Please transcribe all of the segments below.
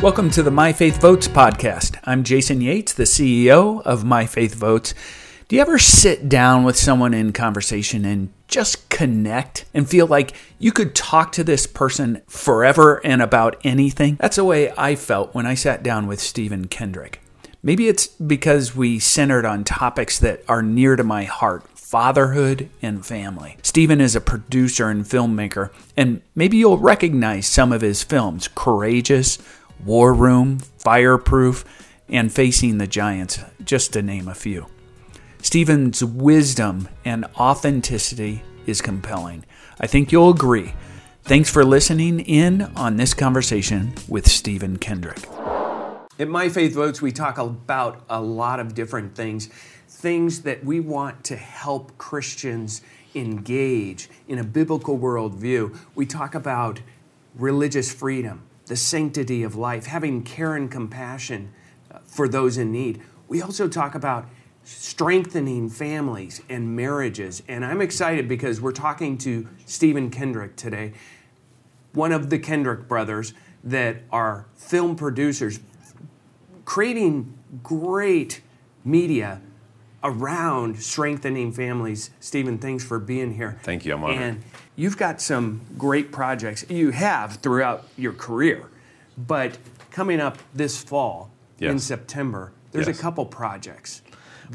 Welcome to the My Faith Votes podcast. I'm Jason Yates, the CEO of My Faith Votes. Do you ever sit down with someone in conversation and just connect and feel like you could talk to this person forever and about anything? That's the way I felt when I sat down with Stephen Kendrick. Maybe it's because we centered on topics that are near to my heart fatherhood and family. Stephen is a producer and filmmaker, and maybe you'll recognize some of his films Courageous, War Room, Fireproof, and Facing the Giants, just to name a few. Stephen's wisdom and authenticity is compelling. I think you'll agree. Thanks for listening in on this conversation with Stephen Kendrick. At My Faith Votes, we talk about a lot of different things, things that we want to help Christians engage in a biblical worldview. We talk about religious freedom, the sanctity of life, having care and compassion uh, for those in need. We also talk about strengthening families and marriages. And I'm excited because we're talking to Stephen Kendrick today, one of the Kendrick brothers that are film producers, creating great media around strengthening families. Stephen, thanks for being here. Thank you. I'm honored. And you've got some great projects you have throughout your career, but coming up this fall in September, there's Yes. a couple projects.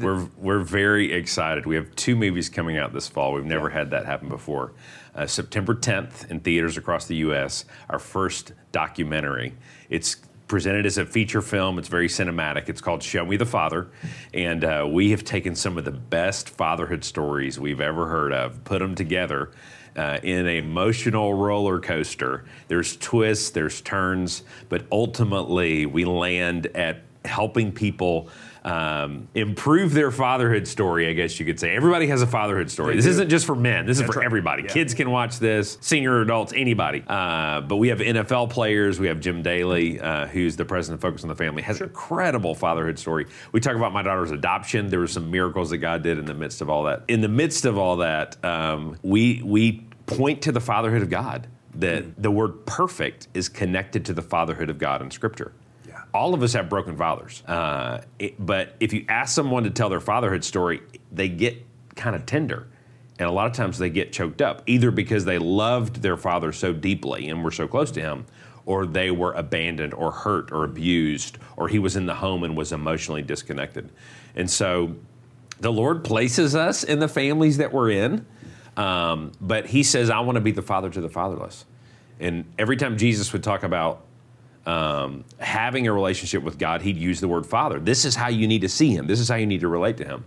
We're, we're very excited. We have two movies coming out this fall. We've never had that happen before. Uh, September 10th in theaters across the U.S., our first documentary. It's presented as a feature film. It's very cinematic. It's called Show Me the Father. And uh, we have taken some of the best fatherhood stories we've ever heard of, put them together. Uh, in an emotional roller coaster. There's twists, there's turns, but ultimately we land at helping people um, improve their fatherhood story, I guess you could say. Everybody has a fatherhood story. They this do. isn't just for men, this is for right. everybody. Yeah. Kids can watch this, senior adults, anybody. Uh, but we have NFL players. We have Jim Daly, uh, who's the president of Focus on the Family, has an incredible fatherhood story. We talk about my daughter's adoption. There were some miracles that God did in the midst of all that. In the midst of all that, um, we, we point to the fatherhood of God. That the word perfect is connected to the fatherhood of God in Scripture. All of us have broken fathers. Uh, it- but if you ask someone to tell their fatherhood story, they get kind of tender. And a lot of times they get choked up, either because they loved their father so deeply and were so close to him, or they were abandoned or hurt or abused, or he was in the home and was emotionally disconnected. And so the Lord places us in the families that we're in, um, but He says, I want to be the father to the fatherless. And every time Jesus would talk about um, having a relationship with God, he'd use the word Father. This is how you need to see Him. This is how you need to relate to Him.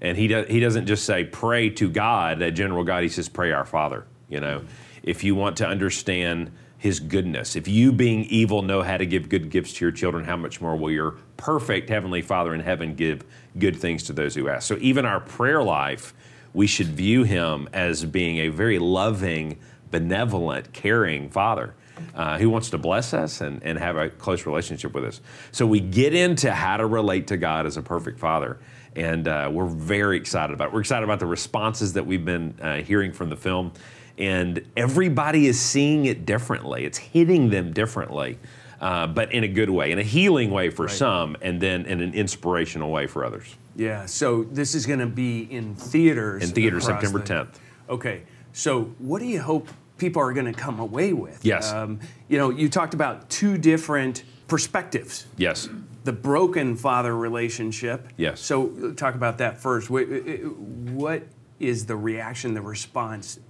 And he do, he doesn't just say pray to God, a general God. He says pray our Father. You know, if you want to understand His goodness, if you being evil know how to give good gifts to your children, how much more will your perfect heavenly Father in heaven give good things to those who ask? So even our prayer life, we should view Him as being a very loving, benevolent, caring Father uh, who wants to bless us and, and have a close relationship with us. So we get into how to relate to God as a perfect Father. And uh, we're very excited about it. We're excited about the responses that we've been uh, hearing from the film. And everybody is seeing it differently. It's hitting them differently, uh, but in a good way, in a healing way for some, and then in an inspirational way for others. Yeah, so this is going to be in theaters. In theaters, September the- 10th. Okay, so what do you hope people are going to come away with? Yes. Um, you know, you talked about two different perspectives. Yes. The broken father relationship. Yes. So talk about that first. What is the reaction, the response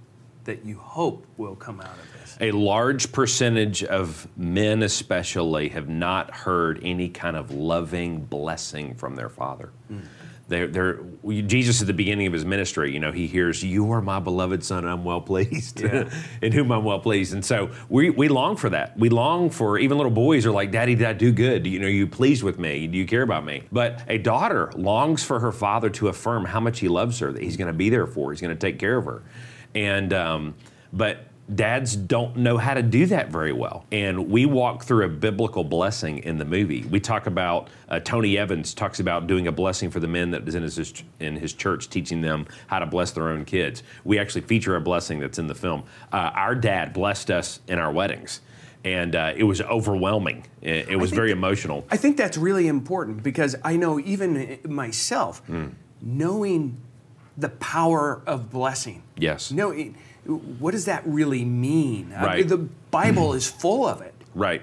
that you hope will come out of this? a large percentage of men especially have not heard any kind of loving blessing from their father they're, they're, jesus at the beginning of his ministry you know he hears you are my beloved son i'm well pleased Yeah. in whom i'm well pleased. And so we, we long for that. We long for even little boys are like daddy did i do good? You know are you pleased with me? Do you care about me? But a daughter longs for her father to affirm how much he loves her that he's going to be there for her he's going to take care of her. And um, but dads don't know how to do that very well. And we walk through a biblical blessing in the movie. We talk about uh, Tony Evans talks about doing a blessing for the men that is in his in his church, teaching them how to bless their own kids. We actually feature a blessing that's in the film. Uh, our dad blessed us in our weddings. and uh, it was overwhelming. It, it was think very emotional. I think that's really important because I know even myself, Hmm. knowing the power of blessing. Yes. Knowing what does that really mean? I mean, the Bible is full of it. Right.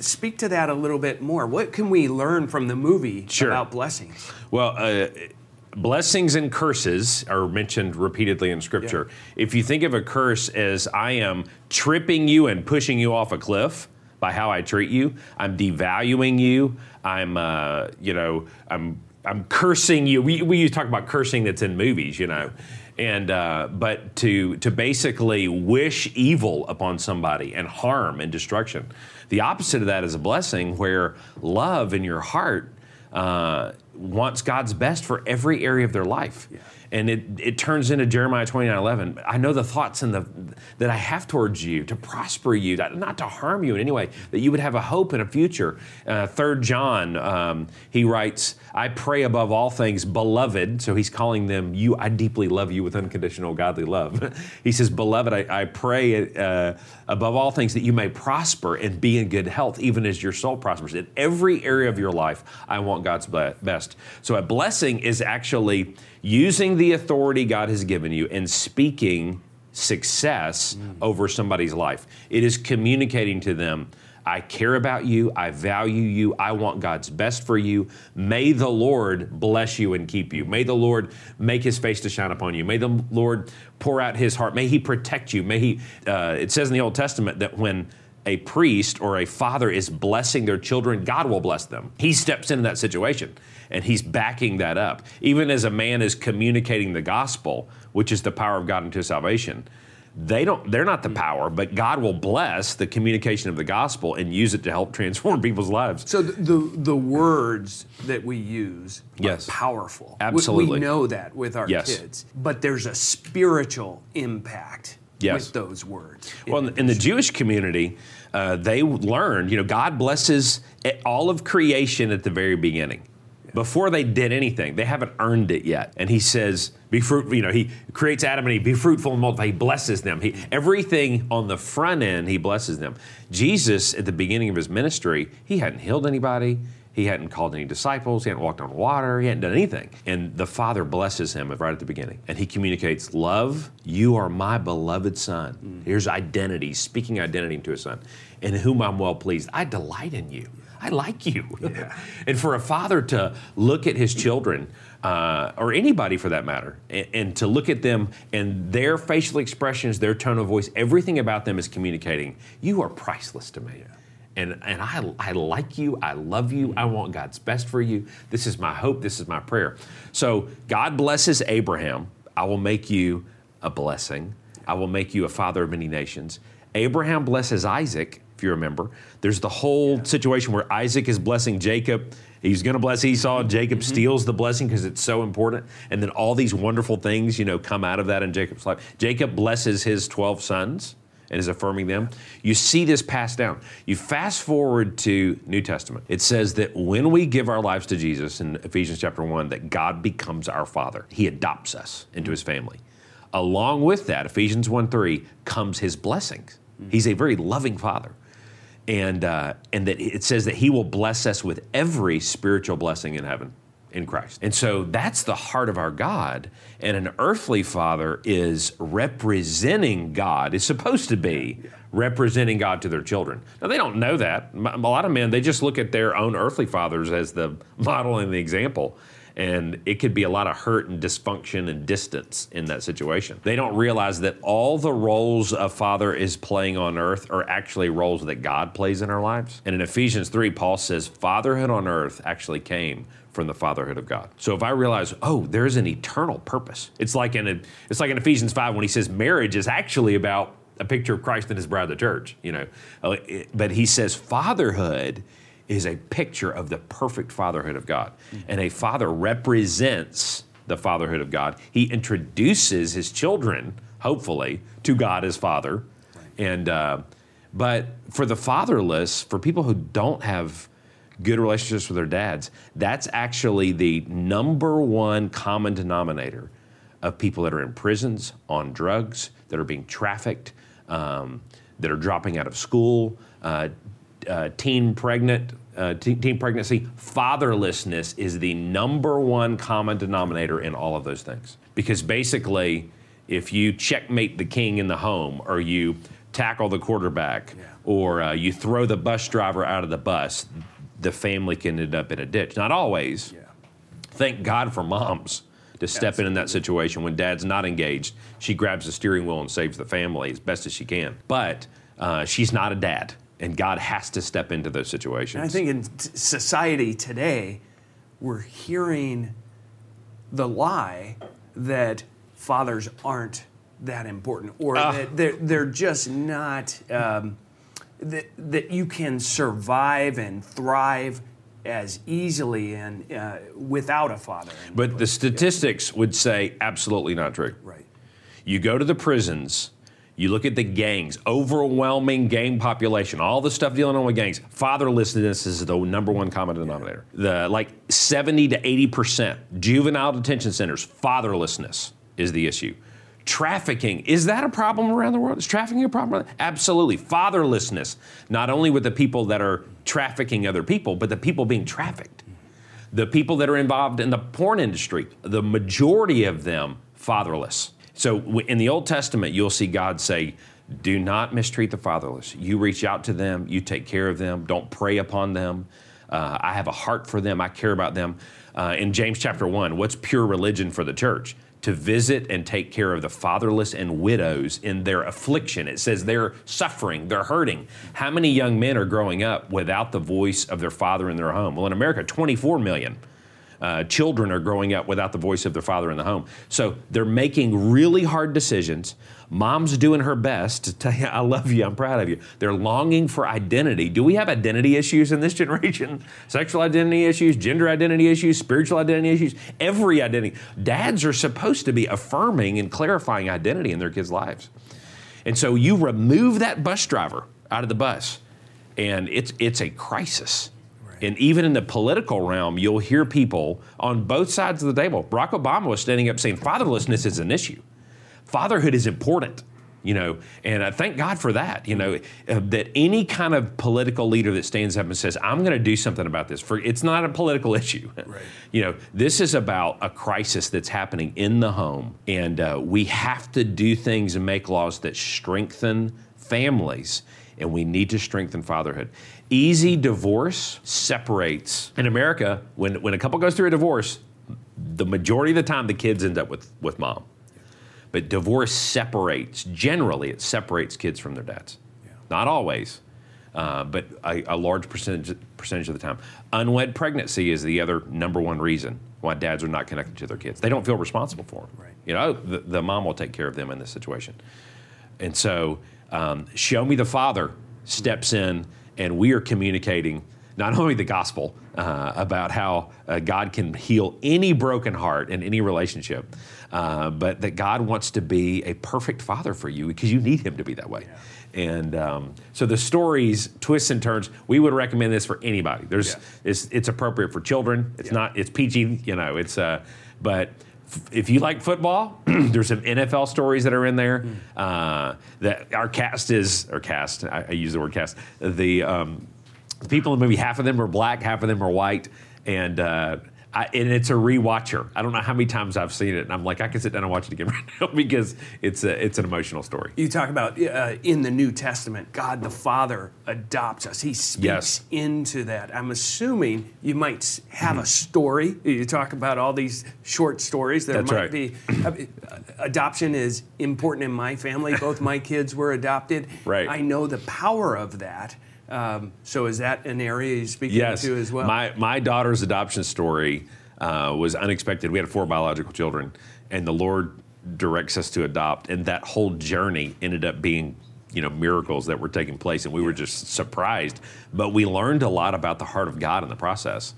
Speak to that a little bit more. What can we learn from the movie Sure. about blessings? Well, uh, blessings and curses are mentioned repeatedly in Scripture. If you think of a curse as I am tripping you and pushing you off a cliff by how I treat you, I'm devaluing you. I'm, uh, you know, I'm I'm cursing you. We we talk about cursing that's in movies, you know. And uh, but to to basically wish evil upon somebody and harm and destruction, the opposite of that is a blessing, where love in your heart uh, wants God's best for every area of their life. And it, it turns into Jeremiah 29 11. I know the thoughts and the, that I have towards you to prosper you, not to harm you in any way, that you would have a hope and a future. Uh, 3 John, um, he writes, I pray above all things, beloved. So he's calling them, you, I deeply love you with unconditional godly love. he says, Beloved, I, I pray uh, above all things that you may prosper and be in good health, even as your soul prospers. In every area of your life, I want God's best. So a blessing is actually using the authority God has given you and speaking success over somebody's life. It is communicating to them. I care about you. I value you. I want God's best for you. May the Lord bless you and keep you. May the Lord make his face to shine upon you. May the Lord pour out his heart. May he protect you. May he, uh, it says in the Old Testament that when a priest or a father is blessing their children, God will bless them. He steps into that situation and he's backing that up. Even as a man is communicating the gospel, which is the power of God into salvation, they don't they're not the power, but God will bless the communication of the gospel and use it to help transform people's lives. So the the, the words that we use Yes. are powerful. We- Absolutely. We, know that with our Yes. kids. But there's a spiritual impact Yes. with those words. Well, in the Jewish community, uh, they learned, you know, God blesses all of creation at the very beginning. Before they did anything, they haven't earned it yet. And he says, be fruitful, you know, he creates Adam and he be fruitful and multiply. He blesses them. He, everything on the front end, he blesses them. Jesus, at the beginning of his ministry, he hadn't healed anybody. He hadn't called any disciples. He hadn't walked on water. He hadn't done anything. And the Father blesses him right at the beginning. And he communicates, Love, you are my beloved Son. Mm. Here's identity, speaking identity to his Son, in whom I'm well pleased. I delight in you. I like you. and for a father to look at his children, uh, or anybody for that matter, and, and to look at them and their facial expressions, their tone of voice, everything about them is communicating, You are priceless to me and and I I like you. I love you. I want God's best for you. This is my hope. This is my prayer. So God blesses Abraham. I will make you a blessing. I will make you a father of many nations. Abraham blesses Isaac. If you remember, there's the whole situation where Isaac is blessing Jacob. He's going to bless Esau. Mm-hmm. Jacob mm-hmm. steals the blessing because it's so important. And then all these wonderful things, you know, come out of that in Jacob's life. Jacob blesses his 12 sons and is affirming them. You see this passed down. You fast forward to New Testament. It says that when we give our lives to Jesus in Ephesians chapter 1 that God becomes our father. He adopts us into his family. Along with that, Ephesians 1 3 comes his blessings. Mm-hmm. He's a very loving father. And, uh, and that it says that he will bless us with every spiritual blessing in heaven in Christ. And so that's the heart of our God. And an earthly father is representing God, is supposed to be representing God to their children. Now, they don't know that. A lot of men, they just look at their own earthly fathers as the model and the example. And it could be a lot of hurt and dysfunction and distance in that situation. They don't realize that all the roles a father is playing on earth are actually roles that God plays in our lives. And in Ephesians 3, Paul says, Fatherhood on earth actually came from the fatherhood of God. So if I realize, oh, there's an eternal purpose. It's like in it's like in Ephesians 5 when he says marriage is actually about a picture of Christ and his bride, the church, you know. Uh, But he says fatherhood is a picture of the perfect fatherhood of God. And a father represents the fatherhood of God. He introduces his children, hopefully, to God as father. And uh, but for the fatherless, for people who don't have good relationships with their dads, that's actually the number one common denominator of people that are in prisons, on drugs, that are being trafficked, um, that are dropping out of school, uh, uh, teen pregnant, uh, teen, pregnancy. Fatherlessness is the number one common denominator in all of those things. Because basically, if you checkmate the king in the home, or you tackle the quarterback, or uh, you throw the bus driver out of the bus, the family can end up in a ditch. Not always. Thank God for moms to step in in that situation when dad's not engaged. She grabs the steering wheel and saves the family as best as she can. But uh, she's not a dad, and God has to step into those situations. And I think in t- society today, we're hearing the lie that fathers aren't that important, or Ah. that they're, they're just not, um, that, that you can survive and thrive as easily and uh, without a father. but the statistics would say absolutely not true. right. You go to the prisons, you look at the gangs, overwhelming gang population, all the stuff dealing on with gangs. Fatherlessness is the number one common denominator. The like 70 to 80% juvenile detention centers, fatherlessness is the issue. Trafficking, is that a problem around the world? Is trafficking a problem? Absolutely. Fatherlessness, not only with the people that are trafficking other people, but the people being trafficked the people that are involved in the porn industry, the majority of them fatherless. So in the Old Testament, you'll see God say, Do not mistreat the fatherless. You reach out to them, you take care of them, don't prey upon them. Uh, I have a heart for them, I care about them. Uh, in James chapter 1, what's pure religion for the church? To visit and take care of the fatherless and widows in their affliction. It says they're suffering, they're hurting. How many young men are growing up without the voice of their father in their home? Well, in America, 24 million. Uh, children are growing up without the voice of their father in the home. So they're making really hard decisions. Mom's doing her best to tell you, I love you, I'm proud of you. They're longing for identity. Do we have identity issues in this generation? Sexual identity issues, gender identity issues, spiritual identity issues, every identity. Dads are supposed to be affirming and clarifying identity in their kids' lives. And so you remove that bus driver out of the bus, and it's, it's a crisis. And even in the political realm, you'll hear people on both sides of the table. Barack Obama was standing up saying fatherlessness is an issue. Fatherhood is important, you know, and I thank God for that, you know, uh, that any kind of political leader that stands up and says, I'm going to do something about this, for it's not a political issue. Right. You know, this is about a crisis that's happening in the home, and uh, we have to do things and make laws that strengthen families, and we need to strengthen fatherhood. Easy divorce separates. In America, when, when a couple goes through a divorce, the majority of the time the kids end up with, with mom. But divorce separates, generally, it separates kids from their dads. Not always, uh, but a, a large percentage, percentage of the time. Unwed pregnancy is the other number one reason why dads are not connected to their kids. They don't feel responsible for them. Right. You know, the, the mom will take care of them in this situation. And so, um, Show Me the Father steps in, and we are communicating not only the gospel uh, about how uh, God can heal any broken heart in any relationship, uh, but that God wants to be a perfect father for you because you need Him to be that way. And um, so the stories, twists and turns, we would recommend this for anybody. There's, Yeah. it's, it's appropriate for children. It's not, it's PG, you know, it's, uh, but if you like football, there's some NFL stories that are in there. Uh, that our cast is, our cast, I, I use the word cast, the, um, the people in the movie, half of them are black, half of them are white, and uh, I, and it's a rewatcher. I don't know how many times I've seen it, and I'm like, I can sit down and watch it again right now because it's a, it's an emotional story. You talk about uh, in the New Testament, God the Father adopts us. He speaks Yes. into that. I'm assuming you might have a story. You talk about all these short stories. There That's might right. be uh, adoption is important in my family. Both my kids were adopted. Right. I know the power of that. Um, so is that an area you speak yes. into as well? My my daughter's adoption story uh, was unexpected. We had four biological children, and the Lord directs us to adopt, and that whole journey ended up being you know miracles that were taking place, and we were just surprised. But we learned a lot about the heart of God in the process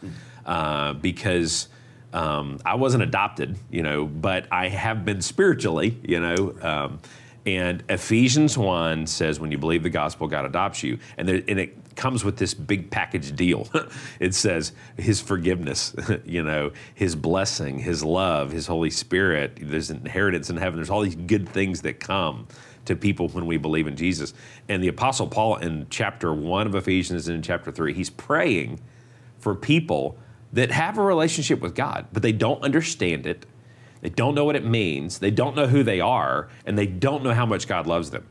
uh, because. Um, I wasn't adopted, you know, but I have been spiritually, you know. Um, and Ephesians 1 says, when you believe the gospel, God adopts you. And, there, and it comes with this big package deal. it says his forgiveness, you know, his blessing, his love, his Holy Spirit. There's inheritance in heaven. There's all these good things that come to people when we believe in Jesus. And the Apostle Paul in chapter one of Ephesians and in chapter three, he's praying for people that have a relationship with God, but they don't understand it. They don't know what it means. They don't know who they are, and they don't know how much God loves them.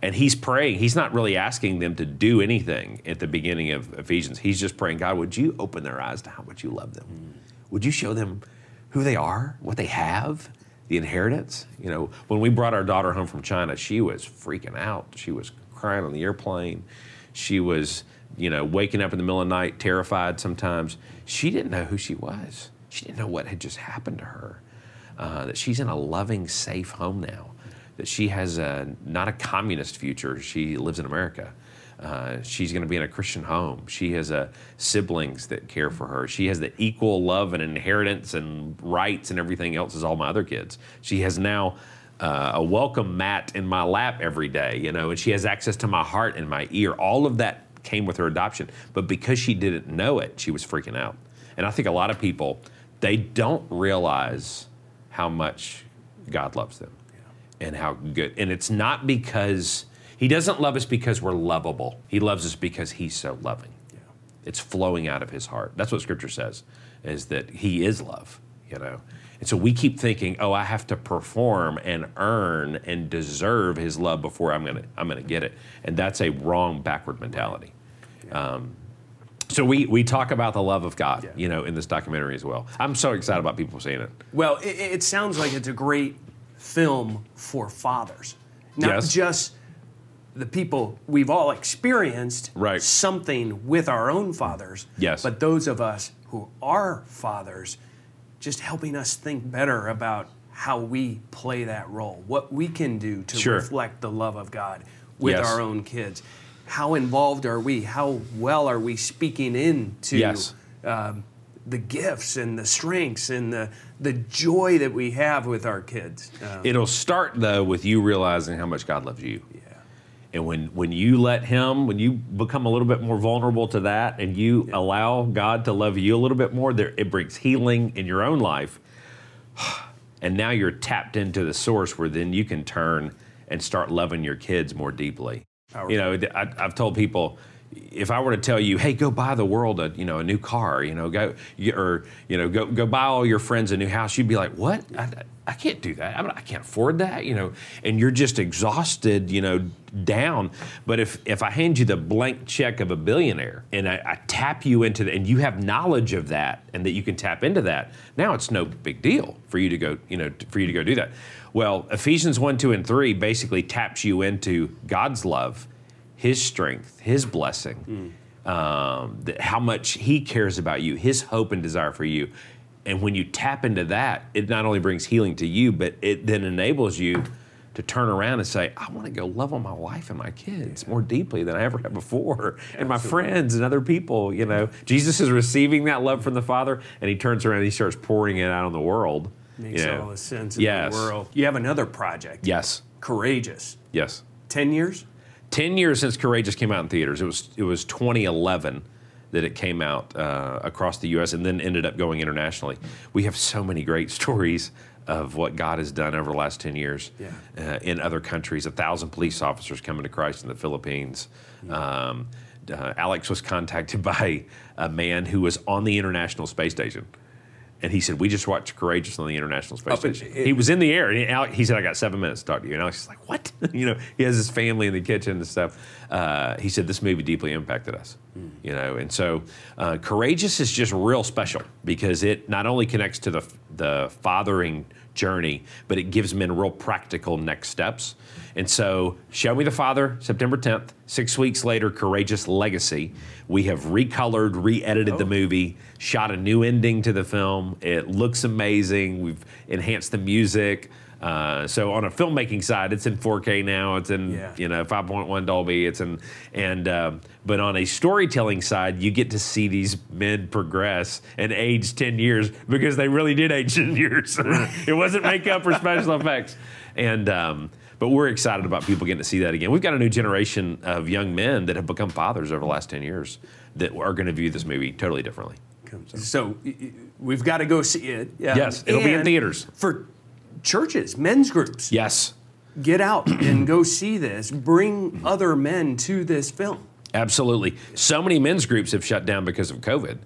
And he's praying. He's not really asking them to do anything at the beginning of Ephesians. He's just praying, God, would you open their eyes to how much you love them? Would you show them who they are, what they have, the inheritance? You know, when we brought our daughter home from China, she was freaking out. She was crying on the airplane. She was, you know, waking up in the middle of the night, terrified sometimes. She didn't know who she was. She didn't know what had just happened to her. Uh, that she's in a loving, safe home now that she has a, not a communist future. She lives in America. Uh, she's going to be in a Christian home. She has uh, siblings that care for her. She has the equal love and inheritance and rights and everything else as all my other kids. She has now uh, a welcome mat in my lap every day, you know, and she has access to my heart and my ear. All of that came with her adoption. But because she didn't know it, she was freaking out. And I think a lot of people, they don't realize how much God loves them and how good. And it's not because he doesn't love us because we're lovable. He loves us because he's so loving. Yeah. It's flowing out of his heart. That's what scripture says is that he is love, you know. And so we keep thinking, "Oh, I have to perform and earn and deserve his love before I'm going to I'm to get it." And that's a wrong backward mentality. Um, so we, we talk about the love of God, Yeah. you know, in this documentary as well. I'm so excited about people seeing it. Well, it, it sounds like it's a great film for fathers, not Yes. just the people we've all experienced Right. something with our own fathers. Yes. But those of us who are fathers, just helping us think better about how we play that role, what we can do to Sure. reflect the love of God with Yes. our own kids. How involved are we? How well are we speaking into Yes. um, the gifts and the strengths and the, the joy that we have with our kids? Um, It'll start though with you realizing how much God loves you. yeah. And when, when you let Him, when you become a little bit more vulnerable to that and you allow God to love you a little bit more, there, it brings healing in your own life. And now you're tapped into the source where then you can turn and start loving your kids more deeply. You know, I, I've told people, if I were to tell you, hey, go buy the world a you know a new car, you know, go or you know go go buy all your friends a new house, you'd be like, what? I, I can't do that. I, mean, I can't afford that, you know. And you're just exhausted, you know, down. But if if I hand you the blank check of a billionaire and I, I tap you into the, and you have knowledge of that and that you can tap into that, now it's no big deal for you to go, you know, for you to go do that. Well, Ephesians one, two, and three basically taps you into God's love his strength, his blessing, um, that how much he cares about you, his hope and desire for you. And when you tap into that, it not only brings healing to you, but it then enables you to turn around and say, I want to go love on my wife and my kids more deeply than I ever have before, and my friends and other people. You know, Jesus is receiving that love from the Father, and he turns around and he starts pouring it out on the world. Makes you know. all the sense in Yes. the world. You have another project. Yes. Courageous. Yes. 10 years? 10 years since Courageous came out in theaters. It was it was 2011 that it came out uh, across the U.S. and then ended up going internationally. We have so many great stories of what God has done over the last 10 years Yeah. uh, in other countries. A thousand police officers coming to Christ in the Philippines. Um, uh, Alex was contacted by a man who was on the International Space Station. And he said, "We just watched Courageous on the International Space in- Station." he was in the air, and he, Alex, he said, "I got seven minutes to talk to you." And Alex is like, "What?" you know, he has his family in the kitchen and stuff. Uh, he said, "This movie deeply impacted us." You know, and so uh, Courageous is just real special because it not only connects to the the fathering journey, but it gives men real practical next steps. And so, Show Me the Father, September 10th. Six weeks later, Courageous Legacy. We have recolored, re edited the movie, shot a new ending to the film. It looks amazing. We've enhanced the music. Uh, so on a filmmaking side, it's in 4K now. It's in Yeah. you know 5.1 Dolby. It's in and um, but on a storytelling side, you get to see these men progress and age 10 years because they really did age 10 years. it wasn't makeup or special effects. And um, but we're excited about people getting to see that again. We've got a new generation of young men that have become fathers over the last 10 years that are going to view this movie totally differently. So we've got to go see it. Um, Yes, it'll be in theaters. For churches, men's groups. Yes. get out and go see this. Bring other men to this film. Absolutely. So many men's groups have shut down because of COVID,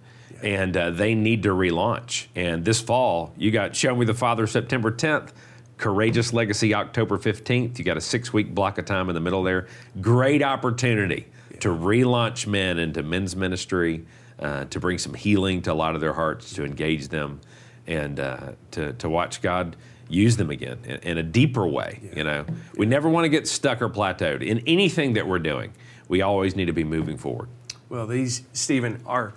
and uh, they need to relaunch. And this fall, you got Show Me the Father September 10th, Courageous Legacy October 15th. You got a six week block of time in the middle there. Great opportunity to relaunch men into men's ministry, uh, to bring some healing to a lot of their hearts, to engage them, and uh, to, to watch God use them again in, in a deeper way. You know, we never want to get stuck or plateaued in anything that we're doing. We always need to be moving forward. Well, these, Stephen, are.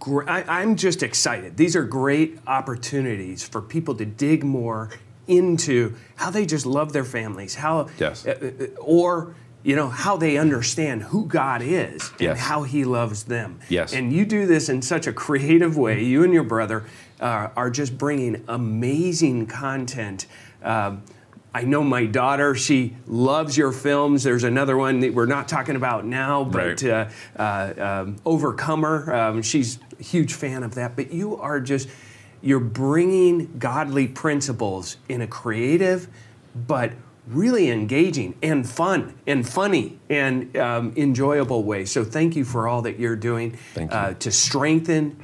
Gr- I, I'm just excited. These are great opportunities for people to dig more into how they just love their families, how, Yes. uh, uh, or you know how they understand who God is and Yes. how He loves them. Yes. And you do this in such a creative way. You and your brother uh, are just bringing amazing content. Um, I know my daughter; she loves your films. There's another one that we're not talking about now, but Right. uh, uh, um, Overcomer. Um, she's a huge fan of that. But you are just you're bringing godly principles in a creative, but really engaging and fun and funny and um, enjoyable way. So thank you for all that you're doing Thank you. Uh, to strengthen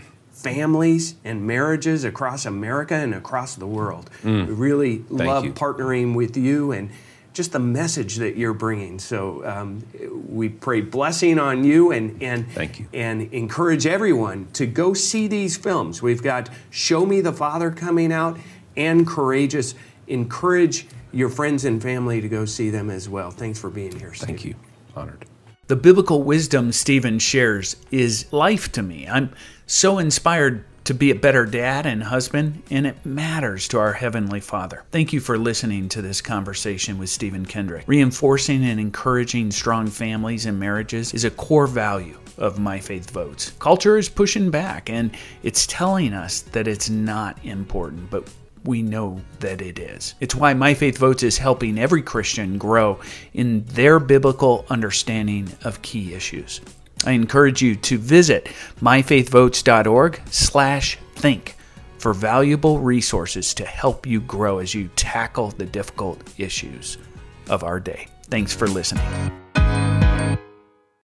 families and marriages across America and across the world. We really love Mm. you. partnering with you and just the message that you're bringing. So um, we pray blessing on you and and Thank you. and encourage everyone to go see these films. We've got Show Me the Father coming out and Courageous. Encourage your friends and family to go see them as well. Thanks for being here. Steve. Thank you. Honored. The biblical wisdom Stephen shares is life to me. I'm so inspired to be a better dad and husband, and it matters to our Heavenly Father. Thank you for listening to this conversation with Stephen Kendrick. Reinforcing and encouraging strong families and marriages is a core value of My Faith Votes. Culture is pushing back, and it's telling us that it's not important, but we know that it is. It's why My Faith Votes is helping every Christian grow in their biblical understanding of key issues. I encourage you to visit myfaithvotes.org/think for valuable resources to help you grow as you tackle the difficult issues of our day. Thanks for listening.